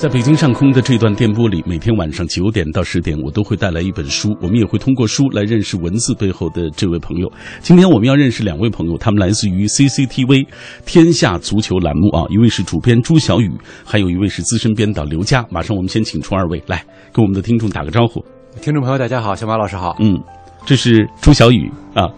在北京上空的这段电波里，每天晚上九点到十点，我都会带来一本书。我们也会通过书来认识文字背后的这位朋友。今天我们要认识两位朋友，他们来自于 CCTV 天下足球栏目啊，一位是主编朱小雨，还有一位是资深编导刘佳。马上我们先请出二位来跟我们的听众打个招呼。听众朋友，大家好，小马老师好。嗯，这是朱小雨啊。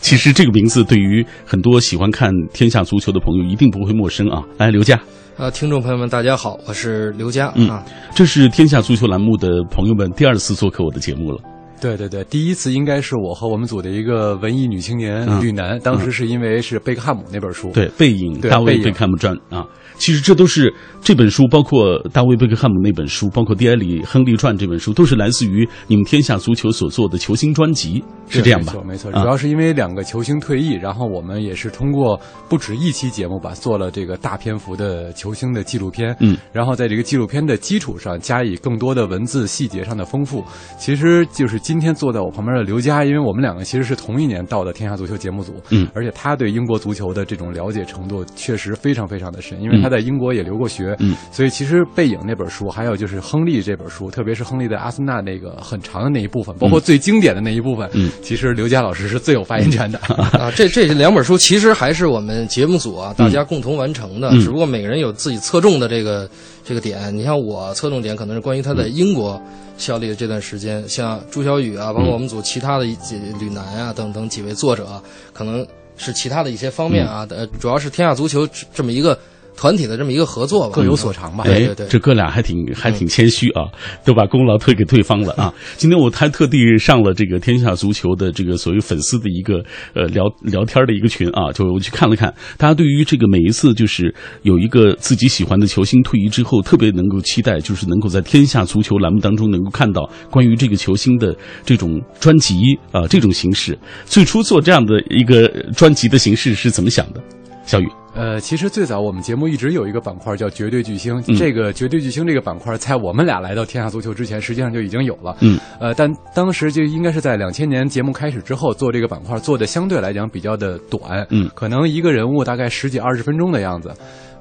其实这个名字对于很多喜欢看天下足球的朋友一定不会陌生啊。来，刘佳。啊，听众朋友们，大家好，我是刘佳啊。这是天下足球栏目的朋友们第二次做客我的节目了。对对对，第一次应该是我和我们组的一个文艺女青年吕楠，当时是因为是贝克汉姆那本书，对《背影》大卫贝克汉姆传啊。其实这都是这本书，包括大卫贝克汉姆那本书，包括迪埃里亨利传这本书，都是来自于你们天下足球所做的球星专辑，是这样吧？没错，没错。主要是因为两个球星退役，然后我们也是通过不止一期节目吧，做了这个大篇幅的球星的纪录片。嗯，然后在这个纪录片的基础上，加以更多的文字细节上的丰富。其实就是今天坐在我旁边的刘佳，因为我们两个其实是同一年到的天下足球节目组。嗯，而且他对英国足球的这种了解程度确实非常非常的深，因为他在英国也留过学。嗯，所以其实《背影》那本书，还有就是亨利这本书，特别是亨利在阿森纳那个很长的那一部分，包括最经典的那一部分，嗯，其实刘佳老师是最有发言权的啊。这这两本书其实还是我们节目组啊大家共同完成的，只不过每个人有自己侧重的这个这个点。你像我侧重点可能是关于他在英国效力的这段时间，像朱小雨啊，包括我们组其他的几吕楠啊等等几位作者，可能是其他的一些方面啊。呃，主要是天下足球这么一个。团体的这么一个合作吧，各有所长吧。对对对，这哥俩还挺还挺谦虚啊，都把功劳推给对方了啊。今天我还特地上了这个天下足球的这个所谓粉丝的一个呃聊聊天的一个群啊，就我去看了看，大家对于这个每一次就是有一个自己喜欢的球星退役之后，特别能够期待，就是能够在天下足球栏目当中能够看到关于这个球星的这种专辑啊，这种形式。最初做这样的一个专辑的形式是怎么想的？小雨。呃，其实最早我们节目一直有一个板块叫“绝对巨星”，这个“绝对巨星”这个板块在我们俩来到天下足球之前，实际上就已经有了。嗯，呃，但当时就应该是在两千年节目开始之后做这个板块，做的相对来讲比较的短。嗯，可能一个人物大概十几二十分钟的样子。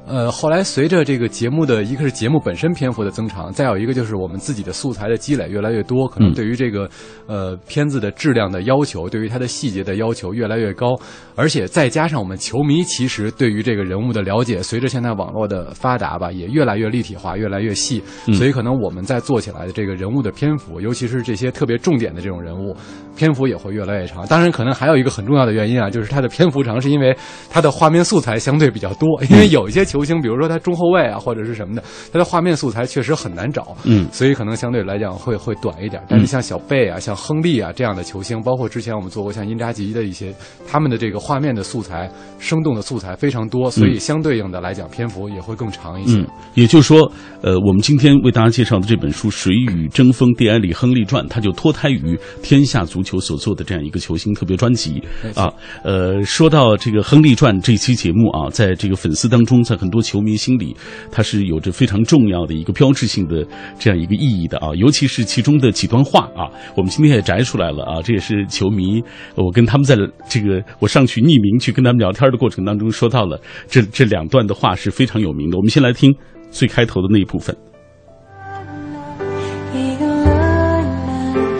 呃，后来随着这个节目的一个是节目本身篇幅的增长，再有一个就是我们自己的素材的积累越来越多，可能对于这个呃片子的质量的要求，对于它的细节的要求越来越高，而且再加上我们球迷其实对于这个人物的了解，随着现在网络的发达吧，也越来越立体化，越来越细，所以可能我们在做起来的这个人物的篇幅，尤其是这些特别重点的这种人物，篇幅也会越来越长。当然，可能还有一个很重要的原因啊，就是它的篇幅长，是因为它的画面素材相对比较多，因为有一些球。球星，比如说他中后卫啊，或者是什么的，他的画面素材确实很难找，嗯，所以可能相对来讲会会短一点。但是像小贝啊、像亨利啊这样的球星，包括之前我们做过像因扎吉的一些，他们的这个画面的素材、生动的素材非常多，所以相对应的来讲，篇幅也会更长一些。嗯，也就是说，呃，我们今天为大家介绍的这本书《水与争锋：蒂埃里·亨利传》，它就脱胎于天下足球所做的这样一个球星特别专辑啊。呃，说到这个《亨利传》这期节目啊，在这个粉丝当中，在很很多球迷心里，它是有着非常重要的一个标志性的这样一个意义的啊，尤其是其中的几段话啊，我们今天也摘出来了啊，这也是球迷，我跟他们在这个我上去匿名去跟他们聊天的过程当中说到了这这两段的话是非常有名的。我们先来听最开头的那一部分。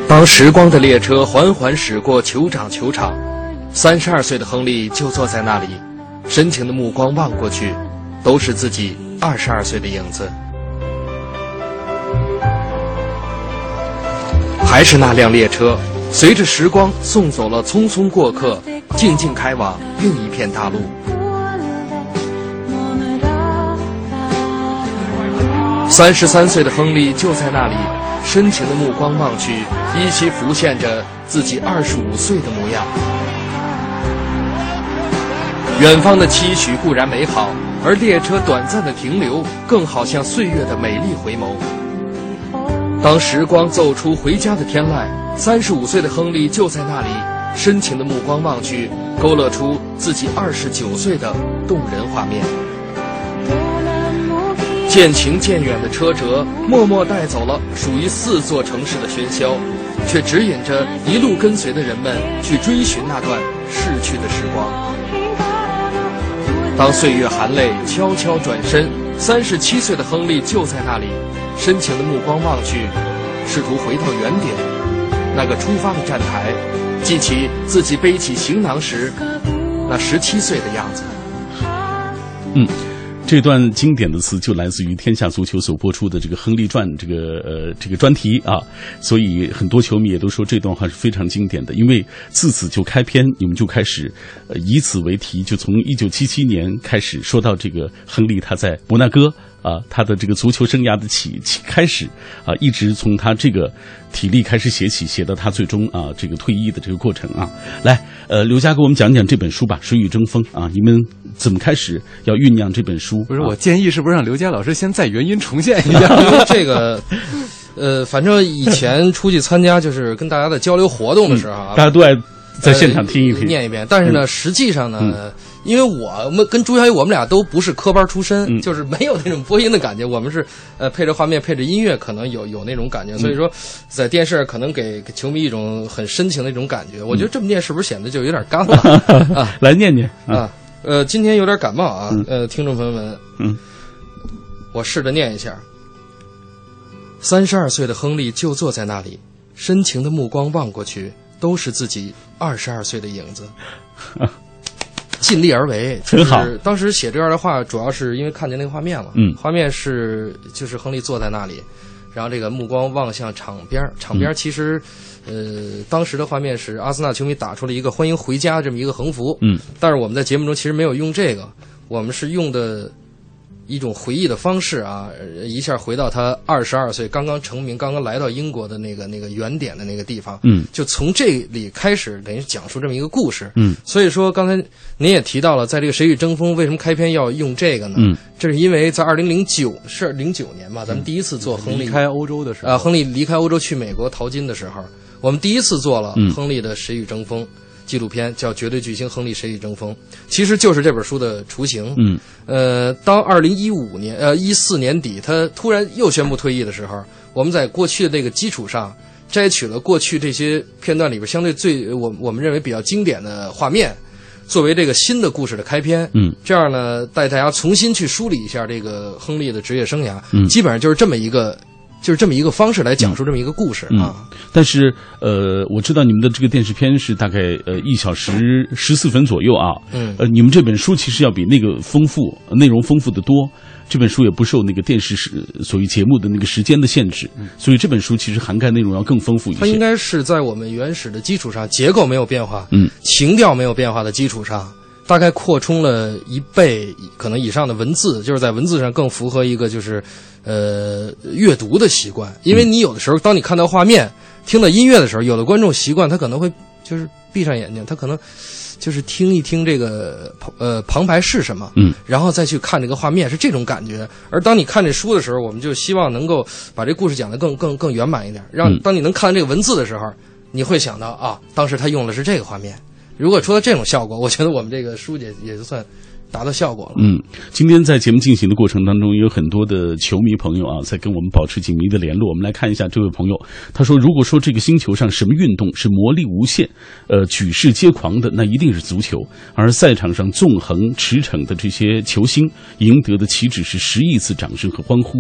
当时光的列车缓缓驶过酋长球场，三十二岁的亨利就坐在那里。深情的目光望过去，都是自己二十二岁的影子。还是那辆列车，随着时光送走了匆匆过客，静静开往另一片大陆。三十三岁的亨利就在那里，深情的目光望去，依稀浮现着自己二十五岁的模样。远方的期许固然美好，而列车短暂的停留，更好像岁月的美丽回眸。当时光奏出回家的天籁，三十五岁的亨利就在那里，深情的目光望去，勾勒出自己二十九岁的动人画面。渐行渐远的车辙，默默带走了属于四座城市的喧嚣，却指引着一路跟随的人们去追寻那段逝去的时光。当岁月含泪悄悄转身，三十七岁的亨利就在那里，深情的目光望去，试图回到原点，那个出发的站台，记起自己背起行囊时那十七岁的样子。嗯。这段经典的词就来自于《天下足球》所播出的这个《亨利传》这个呃这个专题啊，所以很多球迷也都说这段话是非常经典的，因为自此就开篇，你们就开始呃以此为题，就从一九七七年开始说到这个亨利他在摩纳哥。啊，他的这个足球生涯的起起开始啊，一直从他这个体力开始写起，写到他最终啊这个退役的这个过程啊。来，呃，刘佳给我们讲讲这本书吧，《水与争锋》啊，你们怎么开始要酝酿这本书？不是，我建议是不是让刘佳老师先在原音重现一下？这个，呃，反正以前出去参加就是跟大家的交流活动的时候啊，大家都爱在现场听一听，念一遍。但是呢，实际上呢。因为我们跟朱小雨，我们俩都不是科班出身，就是没有那种播音的感觉。我们是呃配着画面，配着音乐，可能有有那种感觉。所以说，在电视可能给球迷一种很深情的一种感觉。我觉得这么念是不是显得就有点干了 啊？来念念啊，呃，今天有点感冒啊，呃，听众朋友们，嗯，我试着念一下。三十二岁的亨利就坐在那里，深情的目光望过去，都是自己二十二岁的影子。尽力而为，很好。当时写这样的话，主要是因为看见那个画面了。嗯，画面是就是亨利坐在那里，然后这个目光望向场边场边其实，呃，当时的画面是阿森纳球迷打出了一个欢迎回家这么一个横幅。嗯，但是我们在节目中其实没有用这个，我们是用的。一种回忆的方式啊，一下回到他二十二岁刚刚成名、刚刚来到英国的那个那个原点的那个地方，嗯，就从这里开始，等于讲述这么一个故事，嗯，所以说刚才您也提到了，在这个《谁与争锋》为什么开篇要用这个呢？嗯，这是因为在二零零九是零九年吧，咱们第一次做亨利。离开欧洲的时候，啊，亨利离开欧洲去美国淘金的时候，我们第一次做了亨利的《谁与争锋》。纪录片叫《绝对巨星亨利谁与争锋》，其实就是这本书的雏形。嗯，呃，当二零一五年呃一四年底他突然又宣布退役的时候，我们在过去的那个基础上摘取了过去这些片段里边相对最我我们认为比较经典的画面，作为这个新的故事的开篇。嗯，这样呢带大家重新去梳理一下这个亨利的职业生涯。嗯，基本上就是这么一个。就是这么一个方式来讲述这么一个故事啊，但是呃，我知道你们的这个电视片是大概呃一小时十四分左右啊，嗯，呃，你们这本书其实要比那个丰富，内容丰富的多。这本书也不受那个电视时所谓节目的那个时间的限制，所以这本书其实涵盖内容要更丰富一些。它应该是在我们原始的基础上，结构没有变化，嗯，情调没有变化的基础上。大概扩充了一倍可能以上的文字，就是在文字上更符合一个就是，呃，阅读的习惯。因为你有的时候，当你看到画面、听到音乐的时候，有的观众习惯他可能会就是闭上眼睛，他可能就是听一听这个呃旁白是什么，嗯，然后再去看这个画面，是这种感觉。而当你看这书的时候，我们就希望能够把这故事讲得更更更圆满一点，让当你能看到这个文字的时候，你会想到啊，当时他用的是这个画面。如果出了这种效果，我觉得我们这个书也也就算达到效果了。嗯，今天在节目进行的过程当中，有很多的球迷朋友啊，在跟我们保持紧密的联络。我们来看一下这位朋友，他说：“如果说这个星球上什么运动是魔力无限，呃，举世皆狂的，那一定是足球。而赛场上纵横驰骋的这些球星，赢得的岂止是十亿次掌声和欢呼。”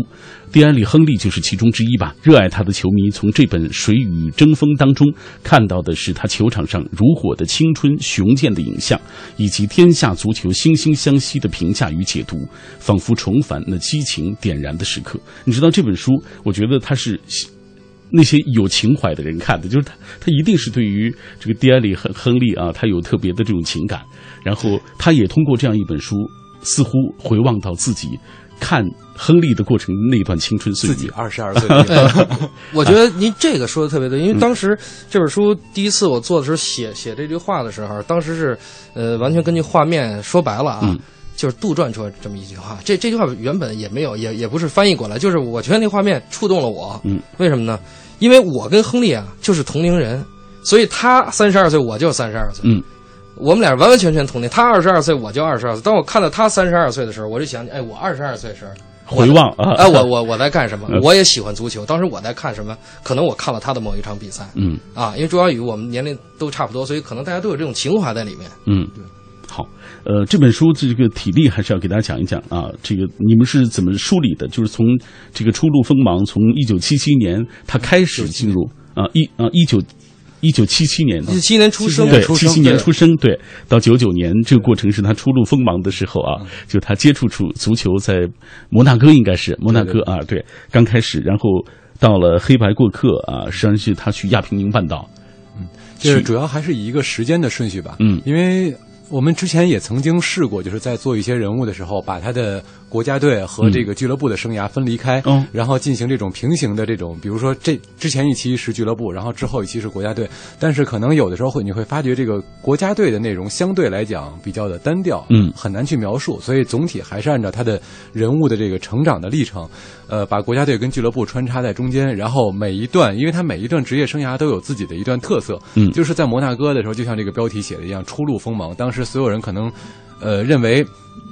蒂安里·亨利就是其中之一吧。热爱他的球迷从这本《水与争锋》当中看到的是他球场上如火的青春、雄健的影像，以及天下足球惺惺相惜的评价与解读，仿佛重返那激情点燃的时刻。你知道这本书，我觉得它是那些有情怀的人看的，就是他，他一定是对于这个迪安里·亨亨利啊，他有特别的这种情感。然后他也通过这样一本书，似乎回望到自己。看亨利的过程那段青春岁月，自己二十二岁。我觉得您这个说的特别对，因为当时这本书第一次我做的时候写写这句话的时候，当时是呃完全根据画面说白了啊，就是杜撰出这么一句话。这这句话原本也没有，也也不是翻译过来，就是我觉得那画面触动了我。嗯，为什么呢？因为我跟亨利啊就是同龄人，所以他三十二岁，我就三十二岁。嗯。我们俩完完全全同龄，他二十二岁，我就二十二岁。当我看到他三十二岁的时候，我就想起，哎，我二十二岁时，回望啊，哎，我我我在干什么？我也喜欢足球，当时我在看什么？可能我看了他的某一场比赛，嗯，啊，因为朱小雨我们年龄都差不多，所以可能大家都有这种情怀在里面，嗯，对。好，呃，这本书这个体力还是要给大家讲一讲啊。这个你们是怎么梳理的？就是从这个初露锋芒，从一九七七年他开始进入啊一啊一九一九七七年，一七年出生，对，出七七年出生，对，到九九年这个过程是他初露锋芒的时候啊，就他接触出足球在摩纳哥应该是摩纳哥啊，对，刚开始，然后到了黑白过客啊，实际上是他去亚平宁半岛，嗯就是主要还是以一个时间的顺序吧，嗯。因为我们之前也曾经试过，就是在做一些人物的时候，把他的国家队和这个俱乐部的生涯分离开，嗯然后进行这种平行的这种，比如说这之前一期是俱乐部，然后之后一期是国家队，但是可能有的时候会你会发觉这个国家队的内容相对来讲比较的单调，嗯。很难去描述，所以总体还是按照他的人物的这个成长的历程，呃，把国家队跟俱乐部穿插在中间，然后每一段，因为他每一段职业生涯都有自己的一段特色，嗯。就是在摩纳哥的时候，就像这个标题写的一样，初露锋芒。当时所有人可能，呃，认为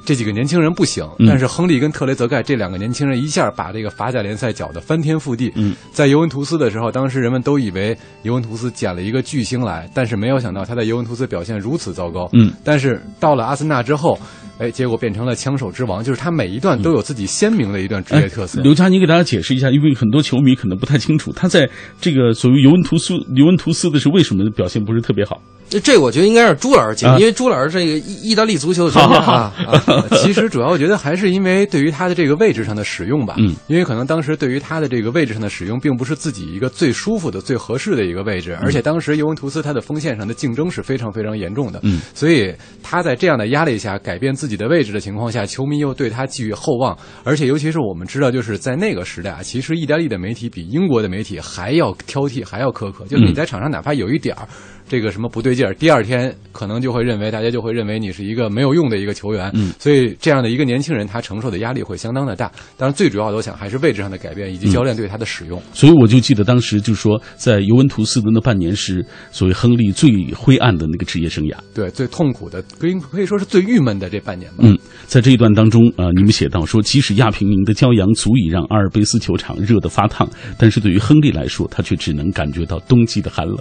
这几个年轻人不行，嗯但是亨利跟特雷泽盖这两个年轻人一下把这个法甲联赛搅得翻天覆地。嗯，在尤文图斯的时候，当时人们都以为尤文图斯捡了一个巨星来，但是没有想到他在尤文图斯表现如此糟糕。嗯，但是到了阿森纳之后，哎，结果变成了枪手之王，就是他每一段都有自己鲜明的一段职业特色。哎刘佳，你给大家解释一下，因为很多球迷可能不太清楚，他在这个所谓尤文图斯尤文图斯的是为什么表现不是特别好？这这我觉得应该是朱老师讲，啊因为朱老师这个意意大利足球的专家啊，啊 其实主要我觉得还是因为对于他的这个位置上的使用吧，嗯，因为可能当时对于他的这个位置上的使用，并不是自己一个最舒服的、最合适的一个位置，而且当时尤文图斯他的锋线上的竞争是非常非常严重的，嗯，所以他在这样的压力下改变自己的位置的情况下，球迷又对他寄予厚望，而且尤其是我们知道，就是在那个时代啊，其实意大利的媒体比英国的媒体还要挑剔，还要苛刻，就是你在场上哪怕有一点儿。这个什么不对劲儿，第二天可能就会认为大家就会认为你是一个没有用的一个球员，嗯，所以这样的一个年轻人，他承受的压力会相当的大。当然，最主要的我想还是位置上的改变以及教练对他的使用。所以我就记得当时就是说，在尤文图斯的那半年是所谓亨利最灰暗的那个职业生涯。对，最痛苦的，可以可以说是最郁闷的这半年吧。嗯，在这一段当中啊、呃你们写到说，即使亚平宁的骄阳足以让阿尔卑斯球场热得发烫，但是对于亨利来说，他却只能感觉到冬季的寒冷，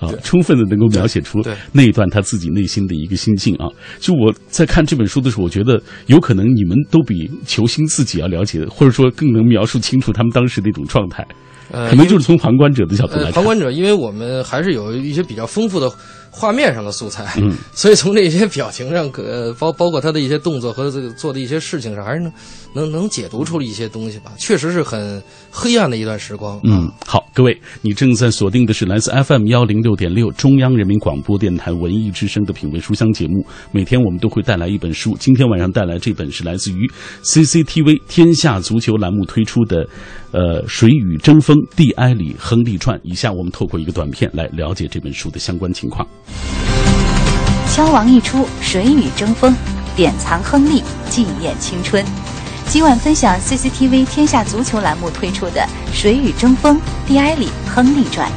啊，充分的能够描写出那一段他自己内心的一个心境啊。就我在看这本书的时候，我觉得有可能你们都比球星自己要了解，或者说更能描述清楚他们当时的一种状态，呃可能就是从旁观者的角度来。旁观者，因为我们还是有一些比较丰富的画面上的素材，嗯，所以从这些表情上，呃，包包括他的一些动作和这个做的一些事情上，还是能能能解读出一些东西吧。确实是很黑暗的一段时光。嗯，好，各位，你正在锁定的是来自 FM 幺零六点六中央人民广播电台文艺之声的品味书香节目。每天我们都会带来一本书，今天晚上带来这本是来自于 CCTV 天下足球栏目推出的，呃，《水与争锋：蒂埃里·亨利传》。以下我们透过一个短片来了解这本书的相关情况。枪王一出，谁与争锋，典藏亨利，纪念青春。今晚分享 CCTV 天下足球栏目推出的《谁与争锋：蒂埃里·亨利传》。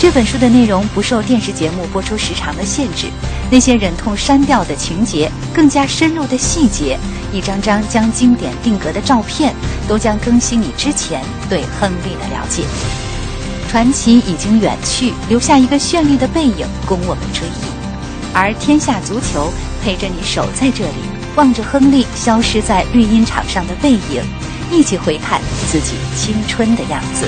这本书的内容不受电视节目播出时长的限制，那些忍痛删掉的情节，更加深入的细节，一张张将经典定格的照片，都将更新你之前对亨利的了解。传奇已经远去，留下一个绚丽的背影供我们追忆。而天下足球陪着你守在这里，望着亨利消失在绿茵场上的背影，一起回看自己青春的样子。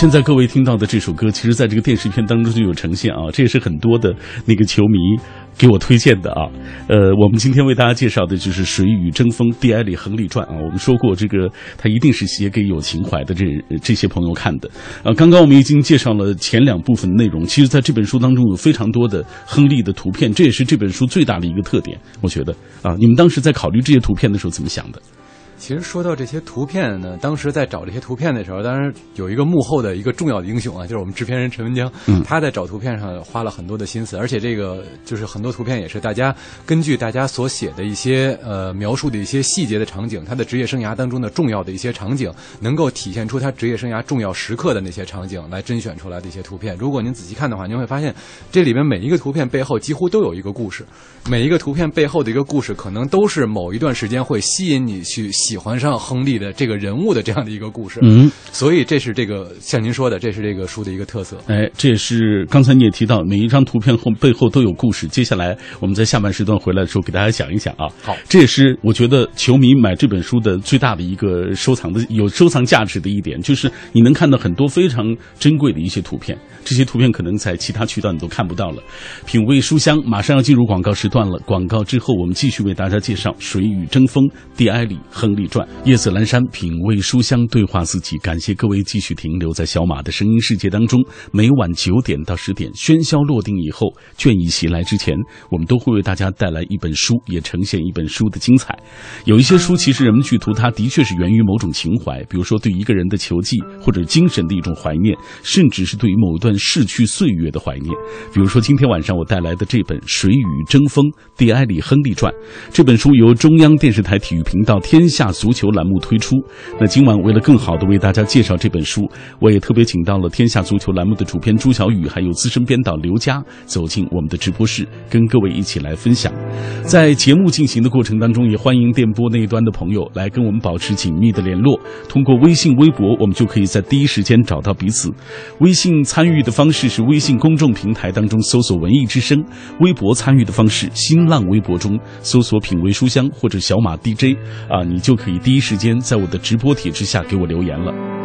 现在各位听到的这首歌，其实在这个电视片当中就有呈现啊，这也是很多的那个球迷给我推荐的啊。呃，我们今天为大家介绍的就是《水与争锋：蒂埃里·亨利传》啊。我们说过，这个它一定是写给有情怀的这这些朋友看的。啊，刚刚我们已经介绍了前两部分内容，其实在这本书当中有非常多的亨利的图片，这也是这本书最大的一个特点。我觉得啊，你们当时在考虑这些图片的时候怎么想的？其实说到这些图片呢，当时在找这些图片的时候，当然有一个幕后的一个重要的英雄啊，就是我们制片人陈文江，嗯他在找图片上花了很多的心思，而且这个就是很多图片也是大家根据大家所写的一些呃描述的一些细节的场景，他的职业生涯当中的重要的一些场景，能够体现出他职业生涯重要时刻的那些场景来甄选出来的一些图片。如果您仔细看的话，您会发现这里边每一个图片背后几乎都有一个故事，每一个图片背后的一个故事，可能都是某一段时间会吸引你去喜欢上亨利的这个人物的这样的一个故事。嗯，所以这是这个像您说的，这是这个书的一个特色。哎，这也是刚才你也提到，每一张图片后背后都有故事。接下来我们在下半时段回来的时候给大家讲一讲啊。好这也是我觉得球迷买这本书的最大的一个收藏的有收藏价值的一点，就是你能看到很多非常珍贵的一些图片，这些图片可能在其他渠道你都看不到了。品味书香马上要进入广告时段了，广告之后我们继续为大家介绍《水与争锋》蒂埃里·亨利传，夜色阑珊，品味书香，对话自己。感谢各位继续停留在小马的声音世界当中。每晚九点到十点，喧嚣落定以后，倦意袭来之前，我们都会为大家带来一本书，也呈现一本书的精彩。有一些书，其实人们去读它，的确是源于某种情怀，比如说对一个人的球技或者精神的一种怀念，甚至是对于某一段逝去岁月的怀念。比如说今天晚上我带来的这本《水与争锋：蒂埃里·亨利传》，这本书由中央电视台体育频道《天下足球》栏目推出。那今晚为了更好的为大家介绍这本书，我也特别请到了《天下足球》栏目的主编朱小雨，还有资深编导刘佳走进我们的直播室，跟各位一起来分享。在节目进行的过程当中，也欢迎电波那一端的朋友来跟我们保持紧密的联络。通过微信、微博，我们就可以在第一时间找到彼此。微信参与的方式是微信公众平台当中搜索“文艺之声”，微博参与的方式，新浪微博中搜索“品味书香”或者“小马 DJ” 啊，你就可以第一时间在我的直播帖之下给我留言了。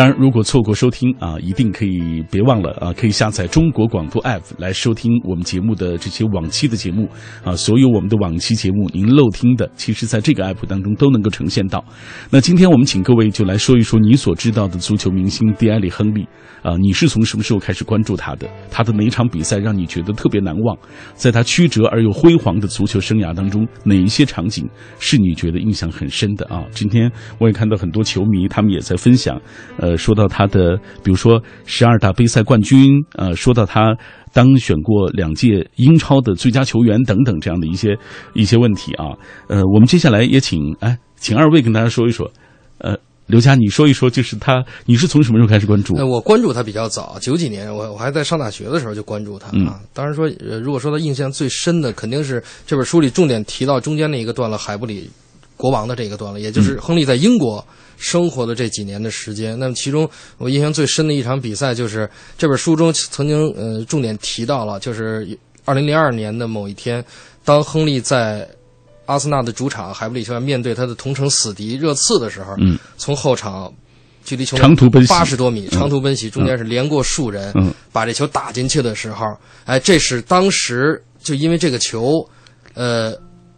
当然，如果错过收听啊，一定可以别忘了啊，可以下载中国广播 app 来收听我们节目的这些往期的节目啊。所有我们的往期节目，您漏听的，其实在这个 app 当中都能够呈现到。那今天我们请各位就来说一说你所知道的足球明星蒂埃里·亨利啊，你是从什么时候开始关注他的？他的哪一场比赛让你觉得特别难忘？在他曲折而又辉煌的足球生涯当中，哪一些场景是你觉得印象很深的啊？今天我也看到很多球迷，他们也在分享，呃，说到他的，比如说十二大杯赛冠军，呃，说到他当选过两届英超的最佳球员等等这样的一些一些问题啊。呃，我们接下来也请哎，请二位跟大家说一说，呃。刘佳，你说一说，就是他，你是从什么时候开始关注？呃，我关注他比较早，九几年，我我还在上大学的时候就关注他嗯啊。当然说，呃，如果说他印象最深的，肯定是这本书里重点提到中间那一个段落，海布里国王的这个段落，也就是亨利在英国生活的这几年的时间。那么其中我印象最深的一场比赛，就是这本书中曾经呃重点提到了，就是二零零二年的某一天，当亨利在阿森纳的主场海布里球场面对他的同城死敌热刺的时候，嗯，从后场距离球长途奔袭。八十多米，长途奔袭，中间是连过数人，嗯。把这球打进去的时候，哎，这是当时就因为这个球，呃，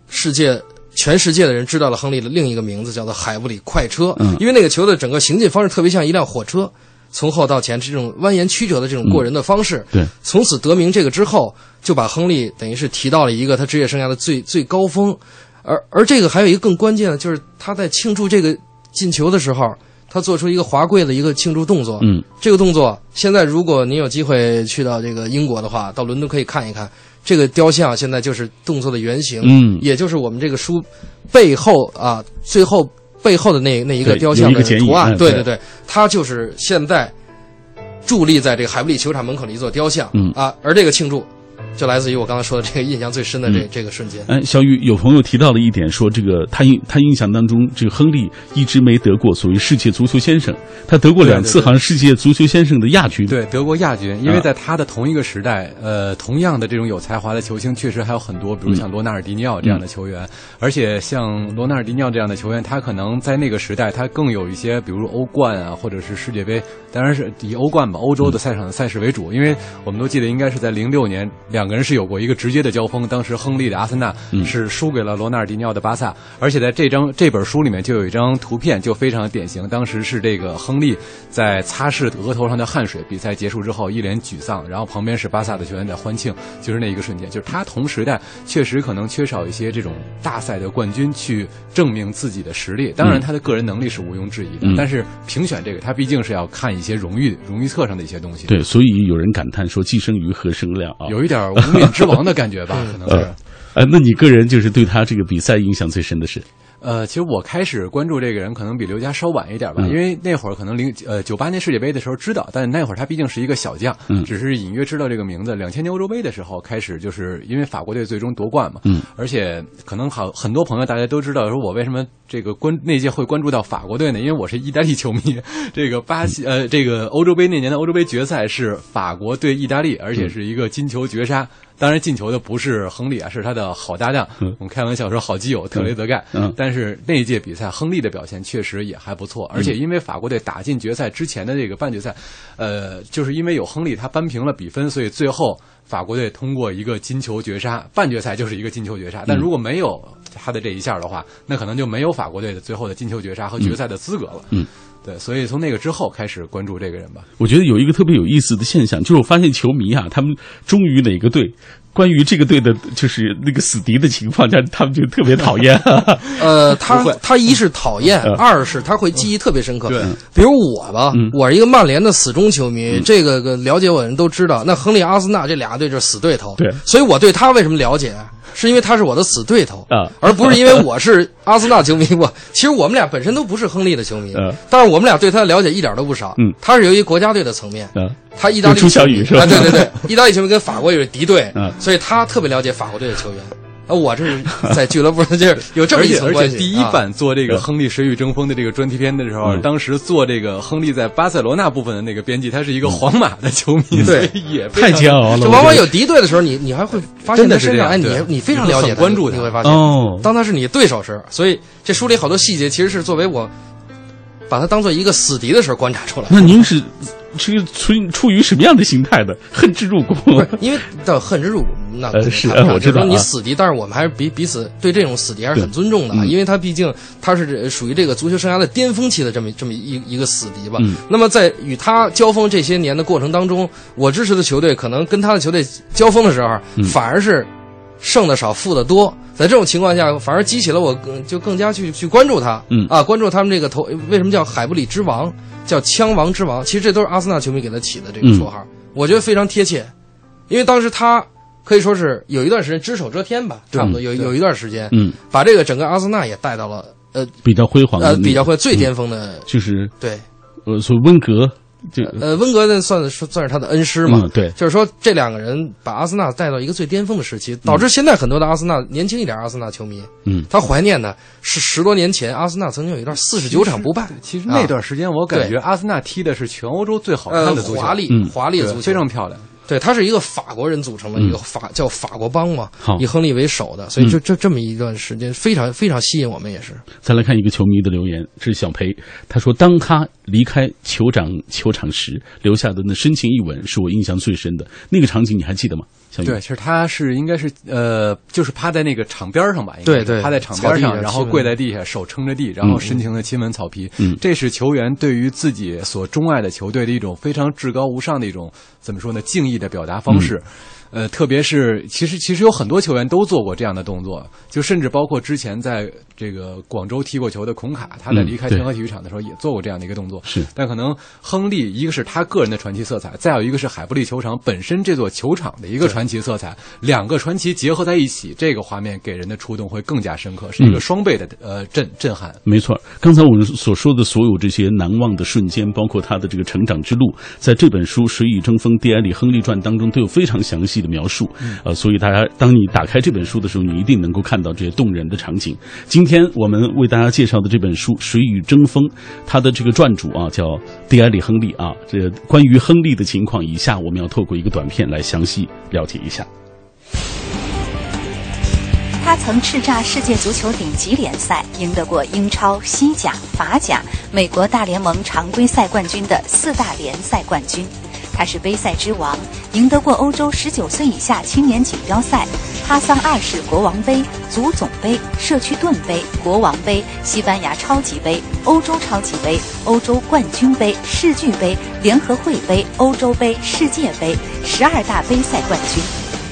世界全世界的人知道了亨利的另一个名字，叫做海布里快车，嗯。因为那个球的整个行进方式特别像一辆火车。从后到前，这种蜿蜒曲折的这种过人的方式，对，从此得名这个之后，就把亨利等于是提到了一个他职业生涯的最最高峰，而而这个还有一个更关键的，就是他在庆祝这个进球的时候，他做出一个华贵的一个庆祝动作。嗯，这个动作现在如果您有机会去到这个英国的话，到伦敦可以看一看这个雕像，现在就是动作的原型，嗯。也就是我们这个书背后啊最后背后的那那一个雕像的图案，嗯对对对。对，它就是现在伫立在这个海布里球场门口的一座雕像，嗯。啊，而这个庆祝就来自于我刚才说的这个印象最深的这、嗯。这个瞬间。哎，小雨有朋友提到了一点，说这个他印他印象当中，这个亨利一直没得过所谓世界足球先生，他得过两次，好像世界足球先生的亚军。对，得过亚军，因为啊在他的同一个时代，呃，同样的这种有才华的球星确实还有很多，比如像罗纳尔迪尼奥这样的球员，而且像罗纳尔迪尼奥这样的球员，他可能在那个时代，他更有一些，比如欧冠啊，或者是世界杯，当然是以欧冠吧，欧洲的赛场的赛事为主，因为我们都记得应该是在零六年两个人是有过一个直接的交锋。当时亨利的阿森纳是输给了罗纳尔迪尼奥的巴萨，而且在这张这本书里面就有一张图片，就非常典型。当时是这个亨利在擦拭额头上的汗水，比赛结束之后一脸沮丧，然后旁边是巴萨的球员在欢庆，就是那一个瞬间，就是他同时代确实可能缺少一些这种大赛的冠军去证明自己的实力。当然，他的个人能力是毋庸置疑的，但是评选这个，他毕竟是要看一些荣誉荣誉册上的一些东西。对，所以有人感叹说：“既生瑜何生亮啊？”有一点无冕之王的感觉吧，可能是。哎，那你个人就是对他这个比赛印象最深的是？呃，其实我开始关注这个人可能比刘佳稍晚一点吧，因为那会儿可能零呃九八年世界杯的时候知道，但那会儿他毕竟是一个小将，只是隐约知道这个名字。两千年欧洲杯的时候开始，就是因为法国队最终夺冠嘛，而且可能好很多朋友大家都知道，说我为什么这个关那届会关注到法国队呢？因为我是意大利球迷，这个巴西呃这个欧洲杯那年的欧洲杯决赛是法国对意大利，而且是一个金球绝杀。当然进球的不是亨利啊，是他的好搭档。我们开玩笑说好基友特雷泽盖。但是那一届比赛，亨利的表现确实也还不错。而且因为法国队打进决赛之前的这个半决赛，呃，就是因为有亨利，他扳平了比分，所以最后法国队通过一个金球绝杀，半决赛就是一个金球绝杀。但如果没有他的这一下的话，那可能就没有法国队的最后的金球绝杀和决赛的资格了。嗯。对，所以从那个之后开始关注这个人吧。我觉得有一个特别有意思的现象，就是我发现球迷啊，他们忠于哪个队，关于这个队的，就是那个死敌的情况下，他们就特别讨厌。呃，他他一是讨厌，二是他会记忆特别深刻。对，比如我吧，我是一个曼联的死忠球迷，这个个了解我的人都知道，那亨利、阿森纳这俩队就是死对头。对，所以我对他为什么了解？是因为他是我的死对头啊，而不是因为我是阿森纳球迷。我 其实我们俩本身都不是亨利的球迷，但是我们俩对他的了解一点都不少。嗯，他是由于国家队的层面，他意大利朱小雨是吧？对对对，意大利球迷跟法国也是敌对，所以他特别了解法国队的球员。啊，我这是在俱乐部，就是有这么一层关系。第一版做这个亨利谁与争锋的这个专题片的时候，当时做这个亨利在巴塞罗那部分的那个编辑，他是一个皇马的球迷，对，也太煎熬了。就往往有敌对的时候，你你还会发现他身上，哎，你你非常了解、关注，你会发现，哦，当他是你对手时，所以这书里好多细节其实是作为我把他当做一个死敌的时候观察出来。那您是？是出出于什么样的心态的？恨之入骨，因为到恨之入骨，那是我知道你死敌，但是我们还是彼彼此对这种死敌还是很尊重的，因为他毕竟他是属于这个足球生涯的巅峰期的这么这么一一个死敌吧。那么在与他交锋这些年的过程当中，我支持的球队可能跟他的球队交锋的时候，反而是胜的少，负的多。在这种情况下，反而激起了我更就更加去去关注他，嗯啊，关注他们这个头为什么叫海布里之王。叫枪王之王，其实这都是阿森纳球迷给他起的这个绰号，我觉得非常贴切，因为当时他可以说是有一段时间只手遮天吧，差不多有有一段时间，嗯，把这个整个阿森纳也带到了呃比较辉煌呃比较辉最巅峰的，就是对，呃，所以温格。就呃，温格那算是算是他的恩师嘛？对，就是说这两个人把阿森纳带到一个最巅峰的时期，导致现在很多的阿森纳年轻一点阿森纳球迷，嗯，他怀念的是十多年前阿森纳曾经有一段四十九场不败。其实那段时间我感觉阿森纳踢的是全欧洲最好看的足球，华丽华丽的足球，非常漂亮。对，他是一个法国人组成的一个法叫法国帮嘛，以亨利为首的，所以就这这么一段时间非常非常吸引我们，也是。再来看一个球迷的留言，这是小裴，他说：“当他离开酋长球场时留下的那深情一吻，是我印象最深的那个场景，你还记得吗？”对，其实他是应该是呃，就是趴在那个场边上吧，对对，趴在场边上，然后跪在地下，手撑着地，然后深情的亲吻草皮。嗯，这是球员对于自己所钟爱的球队的一种非常至高无上的一种怎么说呢？敬意的表达方式。呃，特别是其实其实有很多球员都做过这样的动作，就甚至包括之前在这个广州踢过球的孔卡，他在离开天河体育场的时候也做过这样的一个动作。是，但可能亨利一个是他个人的传奇色彩，再有一个是海布利球场本身这座球场的一个传奇色彩，两个传奇结合在一起，这个画面给人的触动会更加深刻，是一个双倍的呃震震撼。没错，刚才我们所说的所有这些难忘的瞬间，包括他的这个成长之路，在这本书《谁与争锋：蒂埃里·亨利传》当中都有非常详细。的描述，呃，所以大家当你打开这本书的时候，你一定能够看到这些动人的场景。今天我们为大家介绍的这本书《谁与争锋》，它的这个撰主啊叫蒂埃里·亨利啊。这关于亨利的情况，以下我们要透过一个短片来详细了解一下。他曾叱咤世界足球顶级联赛，赢得过英超、西甲、法甲、美国大联盟常规赛冠军的四大联赛冠军。他是杯赛之王，赢得过欧洲十九岁以下青年锦标赛、哈桑二世国王杯、足总杯、社区盾杯、国王杯、西班牙超级杯、欧洲超级杯、欧洲冠军杯、世俱杯、联合会杯、欧洲杯、世界杯十二大杯赛冠军。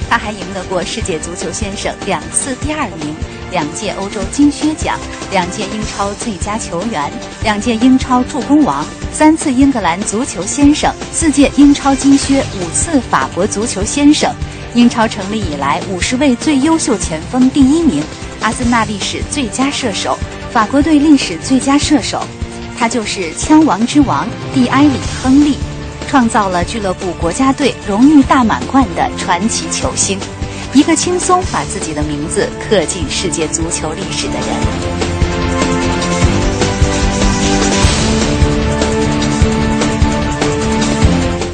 他还赢得过世界足球先生两次第二名。两届欧洲金靴奖，两届英超最佳球员，两届英超助攻王，三次英格兰足球先生，四届英超金靴，五次法国足球先生。英超成立以来五十位最优秀前锋第一名，阿森纳历史最佳射手，法国队历史最佳射手。他就是枪王之王蒂埃里·亨利，创造了俱乐部国家队荣誉大满贯的传奇球星。一个轻松把自己的名字刻进世界足球历史的人。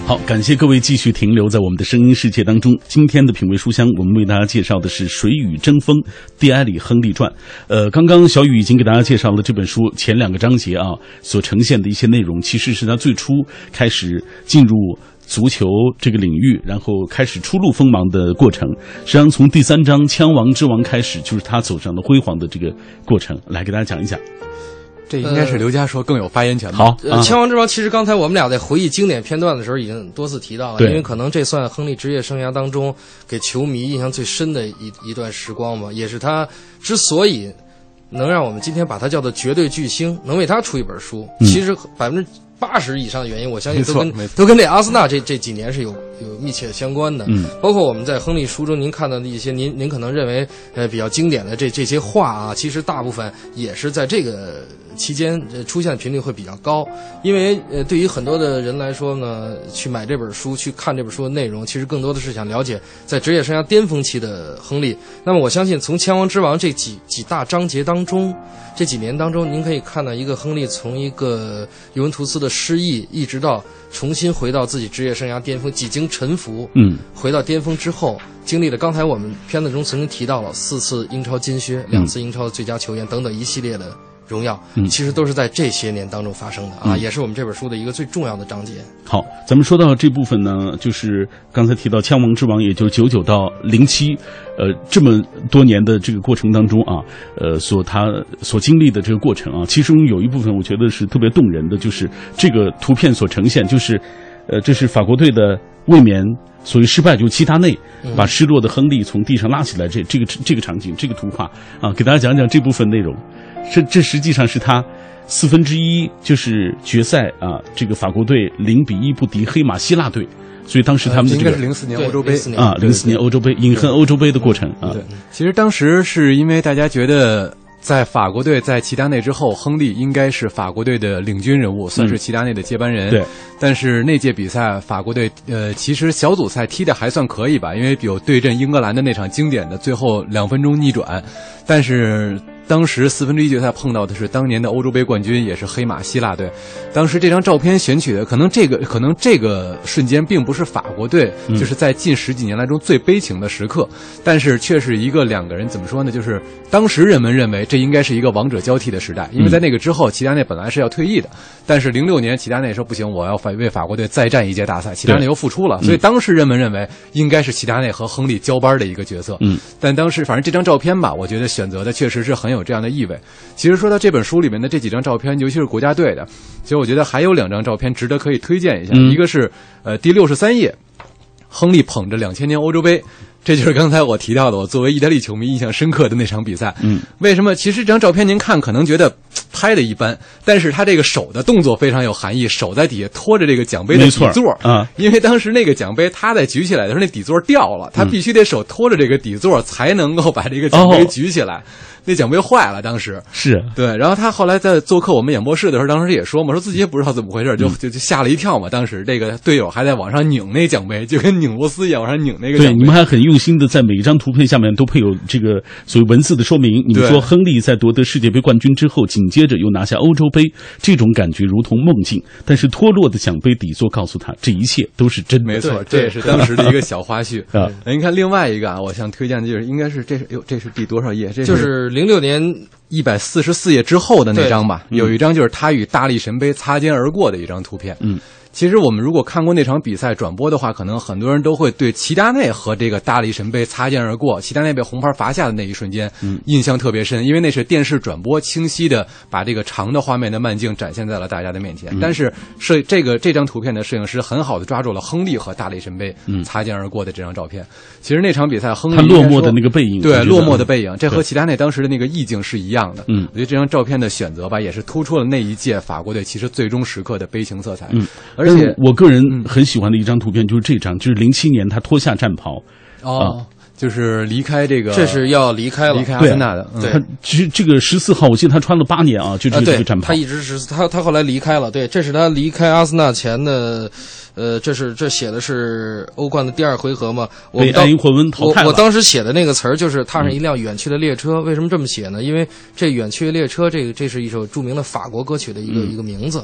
好，感谢各位继续停留在我们的声音世界当中。今天的品味书香，我们为大家介绍的是《水与争锋：蒂埃里·亨利传》。呃，刚刚小雨已经给大家介绍了这本书前两个章节啊所呈现的一些内容，其实是他最初开始进入足球这个领域，然后开始初露锋芒的过程。实际上，从第三章《枪王之王》开始，就是他走上了辉煌的这个过程。来给大家讲一讲。这应该是刘佳说更有发言权吧。好，枪王之王，其实刚才我们俩在回忆经典片段的时候，已经多次提到了，因为可能这算亨利职业生涯当中给球迷印象最深的一一段时光吧，也是他之所以能让我们今天把他叫做绝对巨星，能为他出一本书，嗯其实百分之八十以上的原因，我相信都跟都跟这阿森纳这这几年是有有密切相关的。嗯，包括我们在亨利书中您看到的一些您您可能认为呃比较经典的这这些话啊，其实大部分也是在这个期间呃出现的频率会比较高，因为呃对于很多的人来说呢，去买这本书去看这本书的内容，其实更多的是想了解在职业生涯巅峰期的亨利。那么我相信从《枪王之王》这几几大章节当中，这几年当中，您可以看到一个亨利从一个尤文图斯的失意，一直到重新回到自己职业生涯巅峰，几经沉浮，嗯，回到巅峰之后，经历了刚才我们片子中曾经提到了四次英超金靴、两次英超的最佳球员等等一系列的荣耀，嗯其实都是在这些年当中发生的啊，也是我们这本书的一个最重要的章节。好，咱们说到这部分呢，就是刚才提到《枪王之王》，也就是九九到零七，呃，这么多年的这个过程当中啊，呃，所他所经历的这个过程啊，其中有一部分我觉得是特别动人的，就是这个图片所呈现，就是，呃，这是法国队的卫冕所谓失败，就是齐达内把失落的亨利从地上拉起来，这这个这个场景，这个图画啊，给大家讲讲这部分内容。这这实际上是他四分之一就是决赛啊，这个法国队零比一不敌黑马希腊队，所以当时他们的这个该是零四年欧洲杯啊，零四年欧洲杯饮恨欧洲杯的过程啊，对，其实当时是因为大家觉得。在法国队在齐达内之后，亨利应该是法国队的领军人物，算是齐达内的接班人。对，但是那届比赛法国队呃，其实小组赛踢的还算可以吧，因为有对阵英格兰的那场经典的最后两分钟逆转，但是。当时四分之一决赛碰到的是当年的欧洲杯冠军，也是黑马希腊队。当时这张照片选取的，可能这个可能这个瞬间并不是法国队，嗯就是在近十几年来中最悲情的时刻，但是却是一个两个人怎么说呢？就是当时人们认为这应该是一个王者交替的时代，因为在那个之后，齐达内本来是要退役的，但是零六年齐达内说不行，我要反为法国队再战一届大赛，齐达内又复出了，所以当时人们认为应该是齐达内和亨利交班的一个角色。嗯，但当时反正这张照片吧，我觉得选择的确实是很有这样的意味。其实说到这本书里面的这几张照片，尤其是国家队的，其实我觉得还有两张照片值得可以推荐一下，嗯一个是呃第六十三页，亨利捧着两千年欧洲杯。这就是刚才我提到的，我作为意大利球迷印象深刻的那场比赛。嗯，为什么？其实这张照片您看可能觉得拍的一般，但是他这个手的动作非常有含义，手在底下托着这个奖杯的底座啊，因为当时那个奖杯他在举起来的时候，那底座掉了，他必须得手托着这个底座才能够把这个奖杯哦举起来。那奖杯坏了，当时是对，然后他后来在做客我们演播室的时候，当时也说嘛，说自己也不知道怎么回事，嗯就就就吓了一跳嘛。当时这个队友还在往上拧那奖杯，就跟拧螺丝一样往上拧那个奖对，你们还很用心的在每一张图片下面都配有这个所谓文字的说明。你们说亨利在夺得世界杯冠军之后，紧接着又拿下欧洲杯，这种感觉如同梦境。但是脱落的奖杯底座告诉他，这一切都是真的。没错，这也是当时的一个小花絮 啊。那您看另外一个啊，我想推荐的就是应该是这是哟，这是第多少页？这就是零六年一百四十四页之后的那张吧，有一张就是他与大力神杯擦肩而过的一张图片。嗯，其实我们如果看过那场比赛转播的话，可能很多人都会对齐达内和这个大力神杯擦肩而过。齐达内被红牌罚下的那一瞬间，嗯印象特别深，因为那是电视转播清晰的把这个长的画面的慢镜展现在了大家的面前。嗯但是摄这个这张图片的摄影师很好的抓住了亨利和大力神杯嗯擦肩而过的这张照片。其实那场比赛，亨利他落寞的那个背影，对落寞的背影，这和齐达内当时的那个意境是一样的。嗯我觉得这张照片的选择吧，也是突出了那一届法国队其实最终时刻的悲情色彩。嗯，而且我个人嗯很喜欢的一张图片就是这张，就是零七年他脱下战袍，哦，就是离开这个，这是要离开了，离开阿对森纳的。嗯对他其实这个十四号，我记得他穿了八年啊，就这个这个战，袍他，一直是他他后来离开了，对，这是他离开阿森纳前的，呃，这是这写的是欧冠的第二回合嘛？我们当被埃因霍温淘汰。我我当时写的那个词儿就是踏上一辆远去的列车，为什么这么写呢？因为这远去的列车，这个这是一首著名的法国歌曲的一个、嗯一个名字，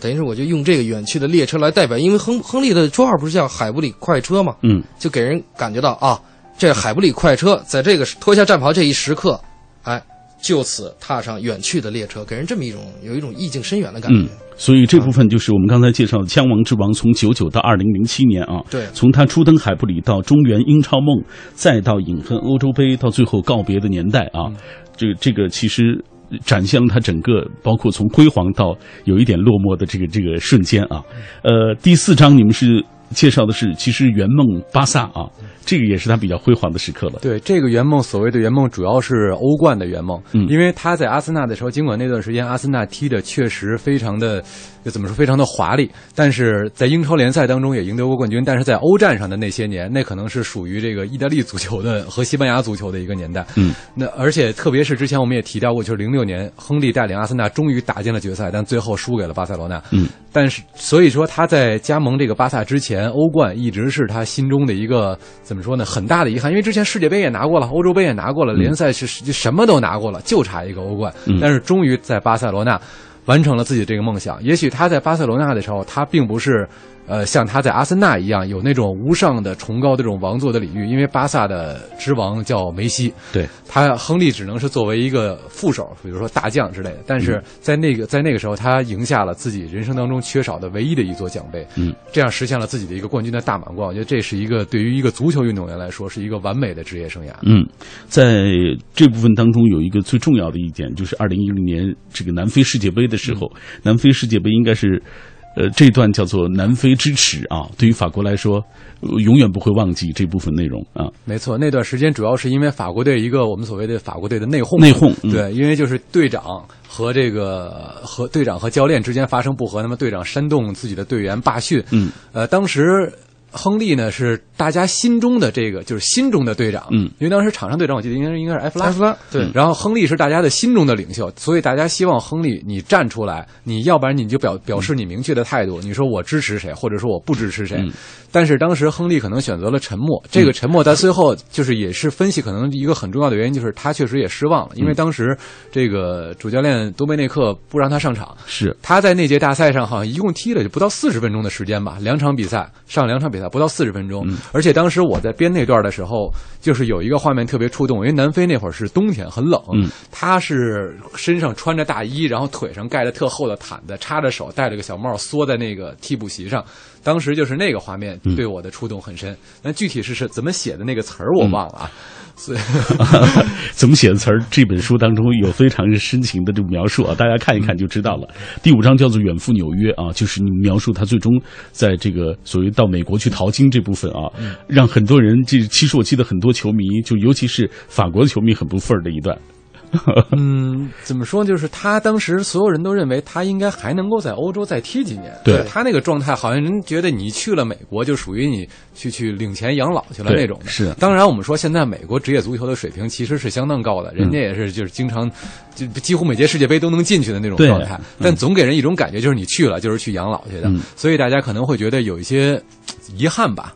等于是我就用这个远去的列车来代表，因为亨亨利的绰号不是叫海布里快车嘛，嗯，就给人感觉到啊，这海布里快车在这个脱下战袍这一时刻，哎，就此踏上远去的列车，给人这么一种有一种意境深远的感觉。嗯，所以这部分就是我们刚才介绍的《枪王之王》，从九九到二零零七年啊，对。从他初登海布里到中原英超梦，再到饮恨欧洲杯，到最后告别的年代啊，这个这个其实展现了他整个，包括从辉煌到有一点落寞的这个这个瞬间啊。呃，第四章你们是介绍的是其实圆梦巴萨啊，这个也是他比较辉煌的时刻了。对这个圆梦，所谓的圆梦，主要是欧冠的圆梦。嗯因为他在阿森纳的时候，尽管那段时间阿森纳踢的确实非常的，就怎么说，非常的华丽，但是在英超联赛当中也赢得过冠军。但是在欧战上的那些年，那可能是属于这个意大利足球的和西班牙足球的一个年代。嗯，那而且特别是之前我们也提到过，就是零六年亨利带领阿森纳终于打进了决赛，但最后输给了巴塞罗那。嗯，但是所以说他在加盟这个巴萨之前，欧冠一直是他心中的一个怎么说呢，很大的遗憾。因为之前世界杯也拿过了，欧洲杯也拿过了，联赛是是什么都拿过了，就差一个欧冠。嗯但是终于在巴塞罗那完成了自己这个梦想。也许他在巴塞罗那的时候，他并不是。呃，像他在阿森纳一样有那种无上的崇高的这种王座的礼遇，因为巴萨的之王叫梅西，对，他亨利只能是作为一个副手，比如说大将之类的。但是在那个在那个时候，他赢下了自己人生当中缺少的唯一的一座奖杯，嗯，这样实现了自己的一个冠军的大满贯。我觉得这是一个对于一个足球运动员来说是一个完美的职业生涯。嗯，在这部分当中有一个最重要的一点，就是二零一零年这个南非世界杯的时候，南非世界杯应该是。呃，这段叫做南非之耻啊，对于法国来说，呃永远不会忘记这部分内容啊。没错，那段时间主要是因为法国队一个我们所谓的法国队的内讧，内讧嗯对，因为就是队长和这个和队长和教练之间发生不和，那么队长煽动自己的队员罢训，嗯，呃，当时。亨利呢是大家心中的这个就是心中的队长，嗯，因为当时场上队长我记得应该是应该是埃弗拉，埃弗拉对。然后亨利是大家的心中的领袖，所以大家希望亨利你站出来，你要不然你就表表示你明确的态度，你说我支持谁，或者说我不支持谁。嗯。但是当时亨利可能选择了沉默，这个沉默在最后就是也是分析可能一个很重要的原因，就是他确实也失望了，因为当时这个主教练多梅内克不让他上场。是，他在那届大赛上好像一共踢了就不到四十分钟的时间吧，两场比赛上两场比赛不到四十分钟，而且当时我在编那段的时候，就是有一个画面特别触动，因为南非那会儿是冬天很冷，嗯。他是身上穿着大衣，然后腿上盖着特厚的毯子，插着手，戴着个小帽，缩在那个替补席上，当时就是那个画面对我的触动很深。那具体是是怎么写的那个词儿我忘了啊，所以 怎么写的词儿？这本书当中有非常深情的这种描述啊，大家看一看就知道了。第五章叫做《远赴纽约》啊，就是你描述他最终在这个所谓到美国去淘金这部分啊，让很多人这其实我记得很多球迷，就尤其是法国的球迷很不忿儿的一段。嗯，怎么说？就是他当时所有人都认为他应该还能够在欧洲再踢几年。对他那个状态，好像人觉得你去了美国就属于你去去领钱养老去了那种的。是当然，我们说现在美国职业足球的水平其实是相当高的，人家也是就是经常就几乎每届世界杯都能进去的那种状态。但总给人一种感觉，就是你去了就是去养老去的，嗯所以大家可能会觉得有一些遗憾吧。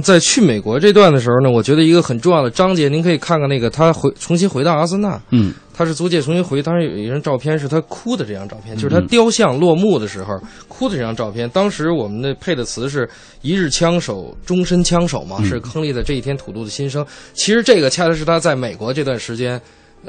在去美国这段的时候呢，我觉得一个很重要的章节，您可以看看那个他回重新回到阿森纳，嗯他是租借重新回，当时有一张照片是他哭的这张照片，就是他雕像落幕的时候哭的这张照片。当时我们的配的词是“一日枪手，终身枪手”嘛，是亨利的这一天吐露的心声。其实这个恰恰是他在美国这段时间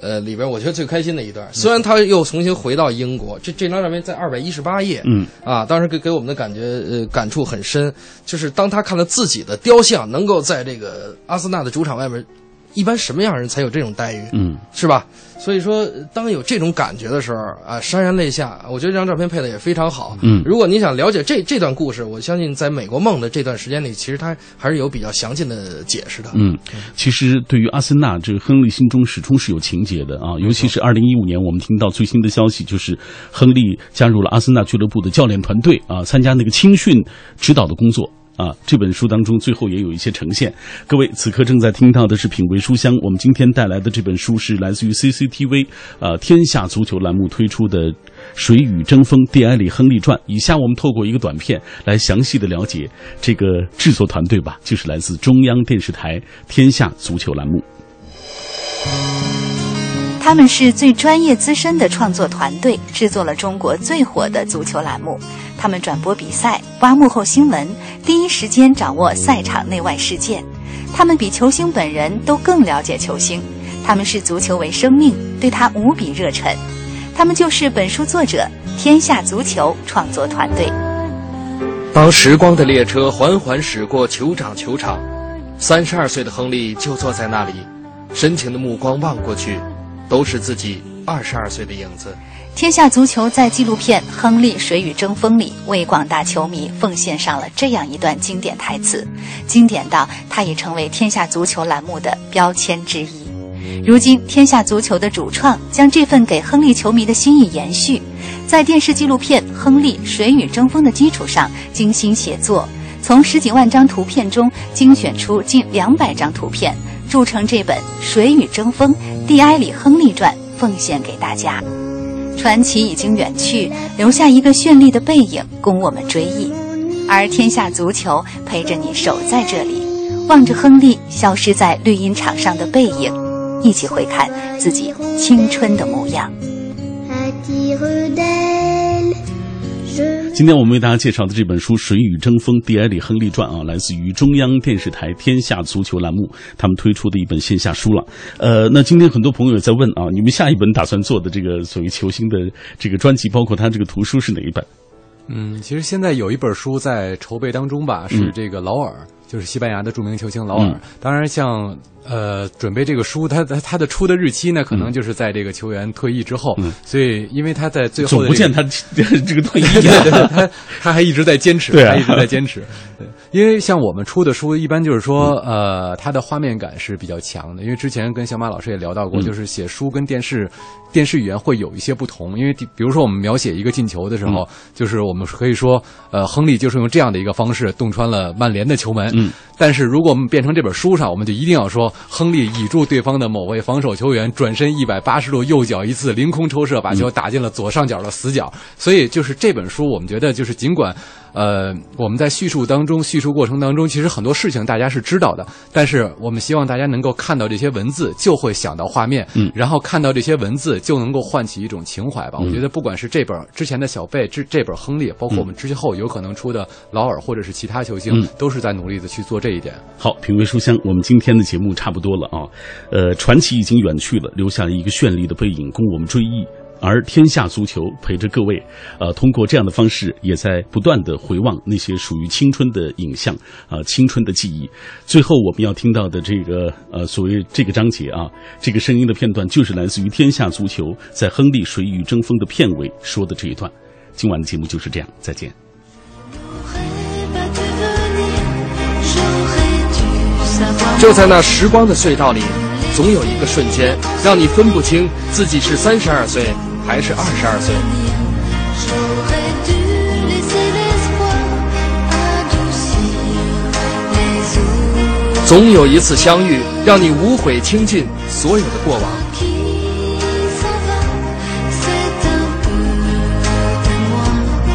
呃，里边我觉得最开心的一段，虽然他又重新回到英国，这这张照片在二百一十八页，嗯。啊，当时给给我们的感觉呃感触很深，就是当他看到自己的雕像能够在这个阿森纳的主场外面，一般什么样人才有这种待遇？嗯是吧？所以说，当有这种感觉的时候啊，潸然泪下。我觉得这张照片配的也非常好。嗯如果你想了解这这段故事，我相信在美国梦的这段时间里，其实他还是有比较详尽的解释的。嗯，其实对于阿森纳，这个亨利心中始终是有情结的啊。尤其是二零一五年，我们听到最新的消息，就是亨利加入了阿森纳俱乐部的教练团队啊，参加那个青训指导的工作。啊，这本书当中最后也有一些呈现。各位此刻正在听到的是品味书香，我们今天带来的这本书是来自于 CCTV 呃天下足球栏目推出的《水与争锋：蒂埃里·亨利传》。以下我们透过一个短片来详细的了解这个制作团队吧，就是来自中央电视台天下足球栏目。他们是最专业资深的创作团队，制作了中国最火的足球栏目。他们转播比赛，挖幕后新闻，第一时间掌握赛场内外事件。他们比球星本人都更了解球星，他们视足球为生命，对他无比热忱。他们就是本书作者天下足球创作团队。当时光的列车缓缓驶过酋长球场，三十二岁的亨利就坐在那里，深情的目光望过去，都是自己二十二岁的影子。天下足球在纪录片《亨利水与争锋》里为广大球迷奉献上了这样一段经典台词，经典到它已成为天下足球栏目的标签之一。如今，天下足球的主创将这份给亨利球迷的心意延续，在电视纪录片《亨利水与争锋》的基础上精心写作，从十几万张图片中精选出近两百张图片，铸成这本《水与争锋：蒂埃里·亨利传》，奉献给大家。传奇已经远去，留下一个绚丽的背影供我们追忆。而天下足球陪着你守在这里，望着亨利消失在绿茵场上的背影，一起回看自己青春的模样。今天我们为大家介绍的这本书《水与争锋：蒂埃里·亨利传》啊，来自于中央电视台天下足球栏目他们推出的一本线下书了。呃，那今天很多朋友也在问啊，你们下一本打算做的这个所谓球星的这个专辑，包括他这个图书是哪一本？嗯，其实现在有一本书在筹备当中吧，是这个劳尔，就是西班牙的著名球星劳尔。嗯当然像，呃准备这个书，他他他的出的日期呢，可能就是在这个球员退役之后。嗯所以，因为他在最后的、这个不见他 这个退役对对对，啊。他他还一直在坚持，对啊他一直在坚持。对，因为像我们出的书，一般就是说，呃，它的画面感是比较强的。因为之前跟小马老师也聊到过，嗯就是写书跟电视电视语言会有一些不同。因为比比如说我们描写一个进球的时候，嗯就是我们可以说，呃，亨利就是用这样的一个方式洞穿了曼联的球门。嗯，但是如果我们变成这本书上，我们就一定要说，亨利倚住对方的某位防守球员，转身一百八十度右脚一次凌空抽射，把球打进了左上角的死角。所以就是这本书，我们觉得就是尽管，呃，我们在叙述当中、叙述过程当中，其实很多事情大家是知道的，但是我们希望大家能够看到这些文字，就会想到画面，嗯然后看到这些文字，就能够唤起一种情怀吧。嗯我觉得不管是这本之前的小贝，这这本亨利，包括我们之后有可能出的劳尔或者是其他球星，嗯都是在努力的去做这一点。好，品味书香，我们今天的节目差不多了啊。呃，传奇已经远去了，留下了一个绚丽的背影供我们追忆。而天下足球陪着各位，呃，通过这样的方式，也在不断的回望那些属于青春的影像，啊、青春的记忆。最后我们要听到的这个，呃，所谓这个章节啊，这个声音的片段，就是来自于天下足球在亨利水与争锋的片尾说的这一段。今晚的节目就是这样，再见。就在那时光的隧道里，总有一个瞬间，让你分不清自己是三十二岁还是二十二岁。总有一次相遇，让你无悔倾尽所有的过往。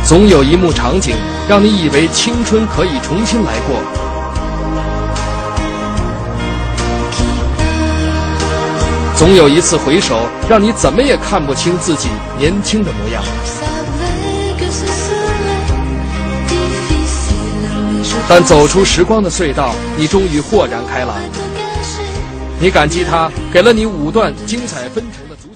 总有一幕场景，让你以为青春可以重新来过，总有一次回首，让你怎么也看不清自己年轻的模样。但走出时光的隧道，你终于豁然开朗。你感激他给了你五段精彩纷呈的足。